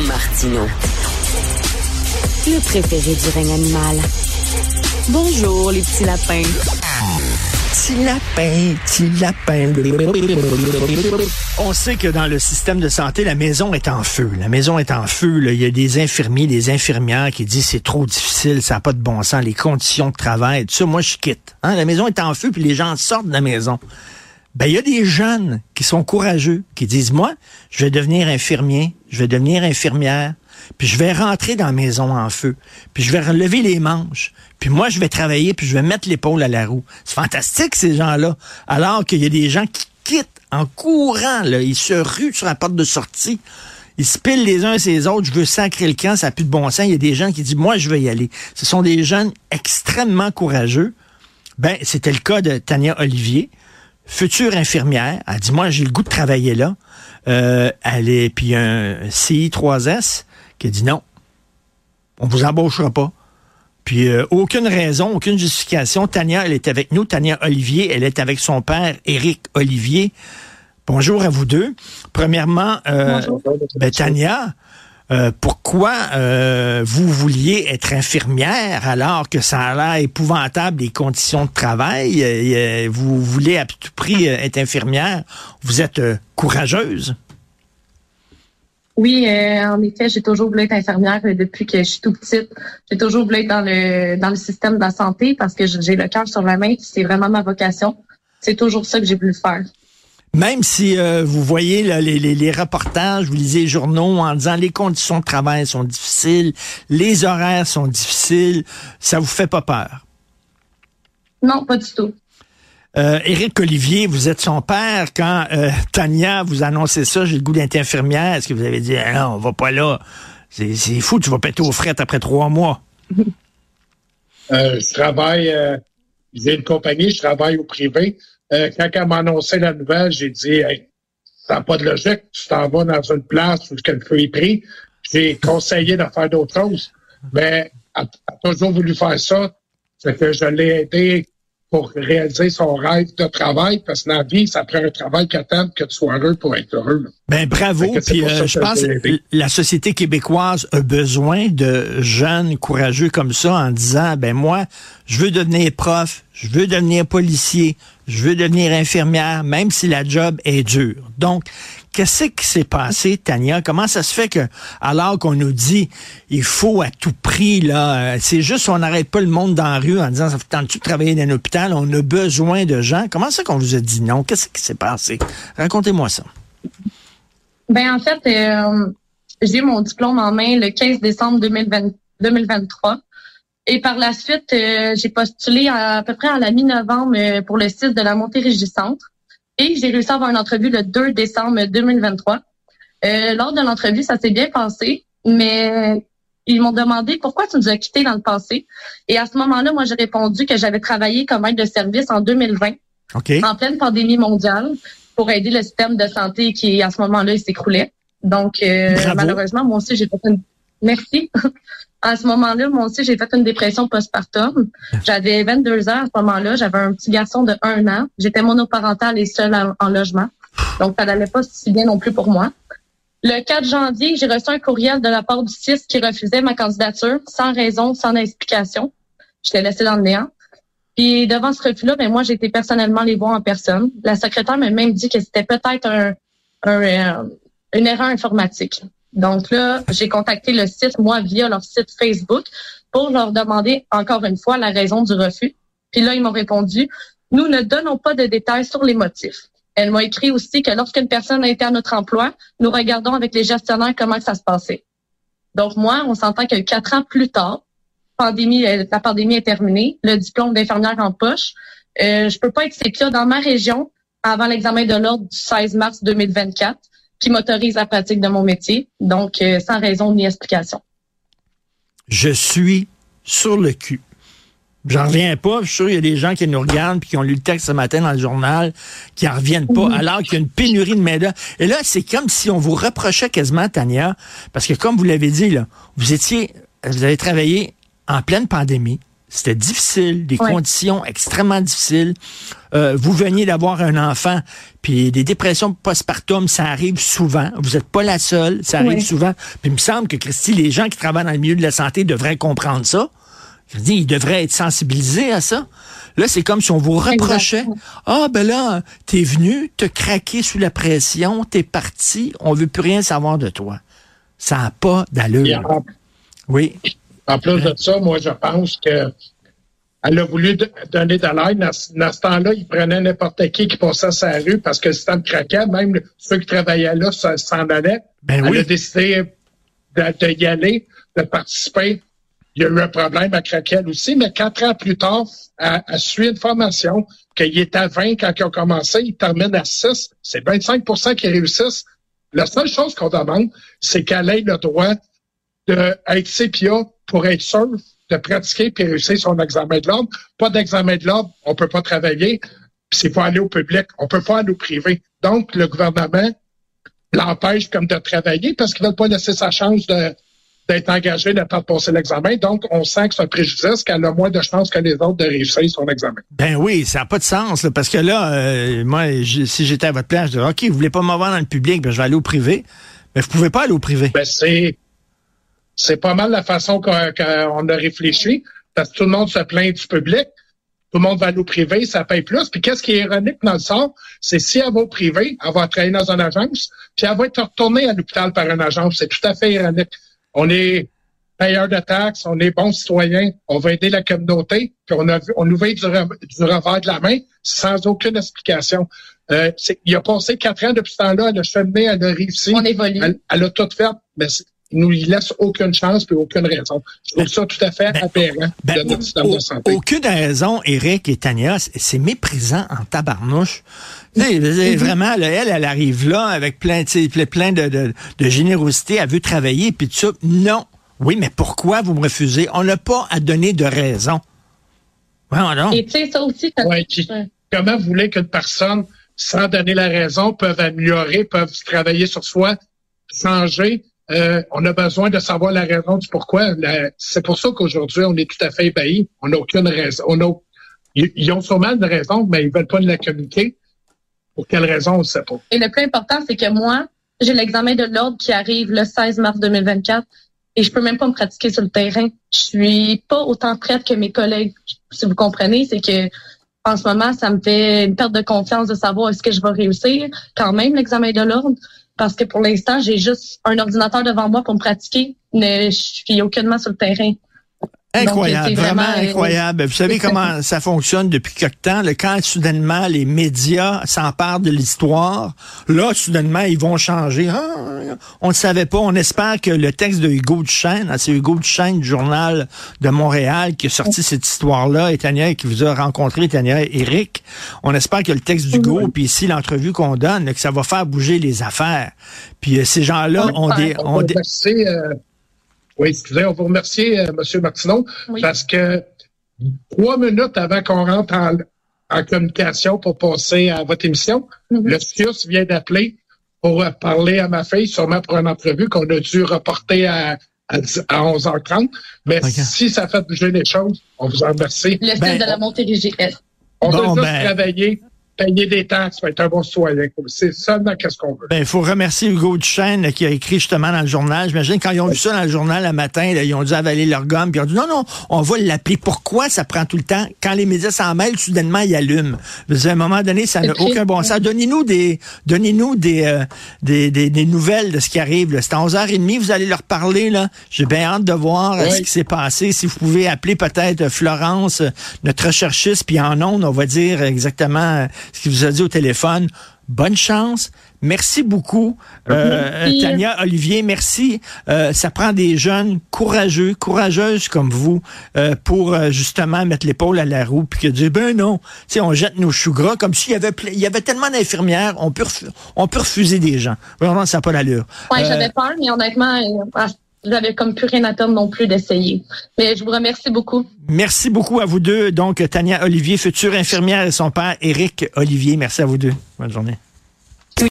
Martino. Le préféré du règne animal. Bonjour, les petits lapins. Petit lapin, petit lapin. On sait que dans le système de santé, la maison est en feu. La maison est en feu. Il y a des infirmiers, des infirmières qui disent c'est trop difficile, ça n'a pas de bon sens, les conditions de travail, tout ça. Moi, je quitte. Hein? La maison est en feu, puis les gens sortent de la maison. Ben, il y a des jeunes qui sont courageux, qui disent, moi, je vais devenir infirmier, je vais devenir infirmière, puis je vais rentrer dans la maison en feu, puis je vais relever les manches, puis moi, je vais travailler, puis je vais mettre l'épaule à la roue. C'est fantastique, ces gens-là. Alors qu'il y a des gens qui quittent en courant, là, ils se ruent sur la porte de sortie. Ils se pilent les uns et les autres. Je veux sacrer le camp, ça n'a plus de bon sens. Il y a des gens qui disent, moi, je vais y aller. Ce sont des jeunes extrêmement courageux. Ben, c'était le cas de Tania Olivier future infirmière. Elle dit, moi, j'ai le goût de travailler là. Euh, elle est, puis un CI3S qui a dit non, on vous embauchera pas. Puis euh, aucune raison, aucune justification. Tania, elle est avec nous. Tania Olivier, elle est avec son père, Éric Olivier. Bonjour à vous deux. Premièrement, euh, ben, Tania, euh, pourquoi euh, vous vouliez être infirmière alors que ça a l'air épouvantable les conditions de travail? Euh, vous voulez à tout prix être infirmière? Vous êtes courageuse? Oui, en effet, j'ai toujours voulu être infirmière depuis que je suis tout petite. J'ai toujours voulu être dans le dans le système de la santé parce que j'ai le cœur sur la main. C'est vraiment ma vocation. C'est toujours ça que j'ai voulu faire. Même si euh, vous voyez les, les, reportages, vous lisez les journaux en disant les conditions de travail sont difficiles, les horaires sont difficiles, ça vous fait pas peur? Non, pas du tout. Euh, Éric Olivier, vous êtes son père. Quand euh, Tania vous annoncé ça, j'ai le goût d'être infirmière, est-ce que vous avez dit, ah non, on va pas là? C'est fou, tu vas péter aux frettes après trois mois. Euh, je travaille, j'ai une compagnie, je travaille au privé. Euh, quand elle m'a annoncé la nouvelle, j'ai dit ça n'a pas de logique, tu t'en vas dans une place où le feu est pris. J'ai conseillé de faire d'autres choses. Mais elle a toujours voulu faire ça. C'est que je l'ai aidé pour réaliser son rêve de travail, parce que dans la vie, ça prend un travail qui attend que tu sois heureux pour être heureux. Ben bravo. Puis euh, je pense que la société québécoise a besoin de jeunes courageux comme ça en disant ben moi, je veux devenir prof, je veux devenir policier, je veux devenir infirmière, même si la job est dure. Donc, Qu'est-ce qui s'est passé, Tania? Comment ça se fait que, alors qu'on nous dit, il faut à tout prix, là, euh, c'est juste on n'arrête pas le monde dans la rue en disant, ça fait tant de travailler dans un hôpital, on a besoin de gens. Comment ça qu'on vous a dit non? Qu'est-ce qui s'est passé? Racontez-moi ça. Ben, en fait, euh, j'ai mon diplôme en main le 15 décembre 2023. Et par la suite, euh, j'ai postulé à, peu près à la mi-novembre pour le site de la Montérégie Centre. Et j'ai réussi à avoir une entrevue le 2 décembre 2023. Euh, lors de l'entrevue, ça s'est bien passé, mais ils m'ont demandé pourquoi tu nous as quittés dans le passé. Et à ce moment-là, moi, j'ai répondu que j'avais travaillé comme aide de service en 2020, en pleine pandémie mondiale, pour aider le système de santé qui, à ce moment-là, s'écroulait. Donc, euh, malheureusement, moi aussi, j'ai fait une... Merci. à ce moment-là, moi aussi, j'ai fait une dépression postpartum. J'avais 22 ans à ce moment-là. J'avais un petit garçon de un an. J'étais monoparentale et seule en, logement. Donc, ça n'allait pas si bien non plus pour moi. Le 4 janvier, j'ai reçu un courriel de la part du CIS qui refusait ma candidature sans raison, sans explication. J'étais laissée dans le néant. Puis devant ce refus-là, ben moi, j'ai été personnellement les voir en personne. La secrétaire m'a même dit que c'était peut-être un, un, euh, une erreur informatique. Donc là, j'ai contacté le site, moi, via leur site Facebook, pour leur demander encore une fois la raison du refus. Puis là, ils m'ont répondu, nous ne donnons pas de détails sur les motifs. Elle m'a écrit aussi que lorsqu'une personne a été à notre emploi, nous regardons avec les gestionnaires comment ça se passait. Donc moi, on s'entend que quatre ans plus tard, pandémie, euh, la pandémie est terminée, le diplôme d'infirmière en poche, euh, je peux pas être CPIA dans ma région avant l'examen de l'ordre du 16 mars 2024 qui m'autorise la pratique de mon métier, donc euh, sans raison ni explication. Je suis sur le cul. J'en reviens pas. Je suis sûr qu'il y a des gens qui nous regardent puis qui ont lu le texte ce matin dans le journal, qui en reviennent pas, alors qu'il y a une pénurie de main Et là, c'est comme si on vous reprochait quasiment, Tania, parce que comme vous l'avez dit, là, vous étiez, vous avez travaillé en pleine pandémie. C'était difficile, des conditions extrêmement difficiles. Euh, vous veniez d'avoir un enfant, puis des dépressions postpartum, ça arrive souvent. Vous n'êtes pas la seule, ça arrive souvent. Puis il me semble que, Christy, les gens qui travaillent dans le milieu de la santé devraient comprendre ça. Je dis, ils devraient être sensibilisés à ça. Là, c'est comme si on vous reprochait. Ah, ben là, t'es venu, te craquer sous la pression, t'es parti, on veut plus rien savoir de toi. Ça n'a pas d'allure. Oui. En plus de ça, moi, je pense que elle a voulu donner de l'aide. Dans, ce temps-là, il prenait n'importe qui qui passait sa rue parce que le système craquait. Même ceux qui travaillaient là s'en allaient. Ben elle a décidé de, y aller, de participer. Il y a eu un problème à Craquel aussi, mais quatre ans plus tard, elle a suivi une formation qu'il était à 20 quand il a commencé, il termine à 6. C'est 25% qui réussissent. La seule chose qu'on demande, c'est qu'elle ait le droit d'être CPA pour être sûr de pratiquer et réussir son examen de l'ordre. Pas d'examen de l'ordre, on peut pas travailler. C'est pas aller au public, on peut pas aller au privé. Donc, le gouvernement l'empêche comme de travailler parce qu'il veut pas laisser sa chance de d'être engagé, de pas passer l'examen. Donc, on sent que c'est un préjudice qu'elle a moins de chances que les autres de réussir son examen. Ben oui, ça n'a pas de sens, parce que là, euh, moi, si j'étais à votre place, je dirais, OK, vous voulez pas m'avoir dans le public, ben, je vais aller au privé. Mais vous pouvez pas aller au privé. Ben, c'est, c'est pas mal la façon qu'on a réfléchi, parce que tout le monde se plaint du public. Tout le monde va aller au privé, ça paye plus. Puis qu'est-ce qui est ironique dans le sort, c'est si elle va au privé, elle va travailler dans une agence, puis elle va être retournée à l'hôpital par une agence. C'est tout à fait ironique. On est payeur de taxes, on est bons citoyens, on va aider la communauté, puis on a vu, on nous veille du, revers de la main sans aucune explication. Euh, il a passé quatre ans depuis ce temps-là, elle a cheminé, elle a réussi. On évolue. Elle, elle a tout fait, mais nous lui laisse aucune chance et aucune raison. Je trouve ça tout à fait ben, aberrant ben, de notre système de santé. Aucune raison, Eric et Tania, c'est méprisant en tabarnouche. Mm-hmm. vraiment, elle, elle arrive là avec plein, plein de, de, de générosité, elle veut travailler, puis tout ça. Non. Oui, mais pourquoi vous me refusez? On n'a pas à donner de raison. Voilà. Et tu sais, ça aussi... comment vous voulez qu'une personne, sans donner la raison, peut améliorer, peuvent travailler sur soi, changer, euh, on a besoin de savoir la raison du pourquoi. C'est pour ça qu'aujourd'hui, on est tout à fait ébahis. On n'a aucune raison. Ils, ont sûrement une raison, mais ils veulent pas nous la communiquer. Pour quelle raison, on ne sait pas. Et le plus important, c'est que moi, j'ai l'examen de l'ordre qui arrive le 16 mars 2024 et je peux même pas me pratiquer sur le terrain. Je suis pas autant prête que mes collègues. Si vous comprenez, c'est que en ce moment, ça me fait une perte de confiance de savoir est-ce que je vais réussir quand même l'examen de l'ordre parce que pour l'instant, j'ai juste un ordinateur devant moi pour me pratiquer, mais je suis aucunement sur le terrain. Incroyable, vraiment, euh, incroyable. Vous savez comment ça fonctionne depuis quelque temps? Le, quand soudainement les médias s'emparent de l'histoire, là, soudainement, ils vont changer. Ah, on ne savait pas. On espère que le texte de Hugo Duchesne, hein, c'est Hugo Duchesne du Journal de Montréal qui a sorti cette histoire-là, et Tania, qui vous a rencontré, Tania et Eric. On espère que le texte d'Hugo, puis ici, l'entrevue qu'on donne, que ça va faire bouger les affaires. Puis euh, ces gens-là ont des... Ont des oui, excusez, on vous remercier, euh, M. Martineau, parce que trois minutes avant qu'on rentre en, communication pour passer à votre émission, mm-hmm. le CIUS vient d'appeler pour euh, parler à ma fille, sûrement pour une entrevue qu'on a dû reporter à, à, 11h30. Mais si ça fait bouger les choses, on vous en remercie. Le ben, de la Montérégie On va juste ben, travailler payer des taxes, être un bon citoyen. C'est seulement qu'est-ce qu'on veut. Ben, il faut remercier Hugo Duchesne qui a écrit justement dans le journal. J'imagine quand ils ont vu ça dans le journal le matin, ils ont dû avaler leur gomme, puis ils ont dit non, non, on va l'appeler. Pourquoi ça prend tout le temps? Quand les médias s'en mêlent, soudainement, ils allument. À un moment donné, ça n'a aucun bon sens. Donnez-nous des donnez-nous des, euh, des, des, nouvelles de ce qui arrive. C'est à 11h30, vous allez leur parler. là. J'ai bien hâte de voir euh, ce qui s'est passé. Si vous pouvez appeler peut-être Florence, notre recherchiste, puis en ondes, on va dire exactement ce qu'il vous a dit au téléphone. Bonne chance. Merci beaucoup, euh, Tania, Olivier. Merci. Euh, ça prend des jeunes courageux, courageuses comme vous euh, pour justement mettre l'épaule à la roue puis que dire ben non, tu on jette nos choux gras comme s'il y avait il y avait tellement d'infirmières, on peut on peut refuser des gens. Vraiment, ça n'a pas l'allure. Oui, j'avais peur, mais honnêtement, j'avais comme plus rien à perdre non plus d'essayer. Mais je vous remercie beaucoup. Merci beaucoup à vous deux. Donc, Tania Olivier, future infirmière, et son père, Éric Olivier. Merci à vous deux. Bonne journée.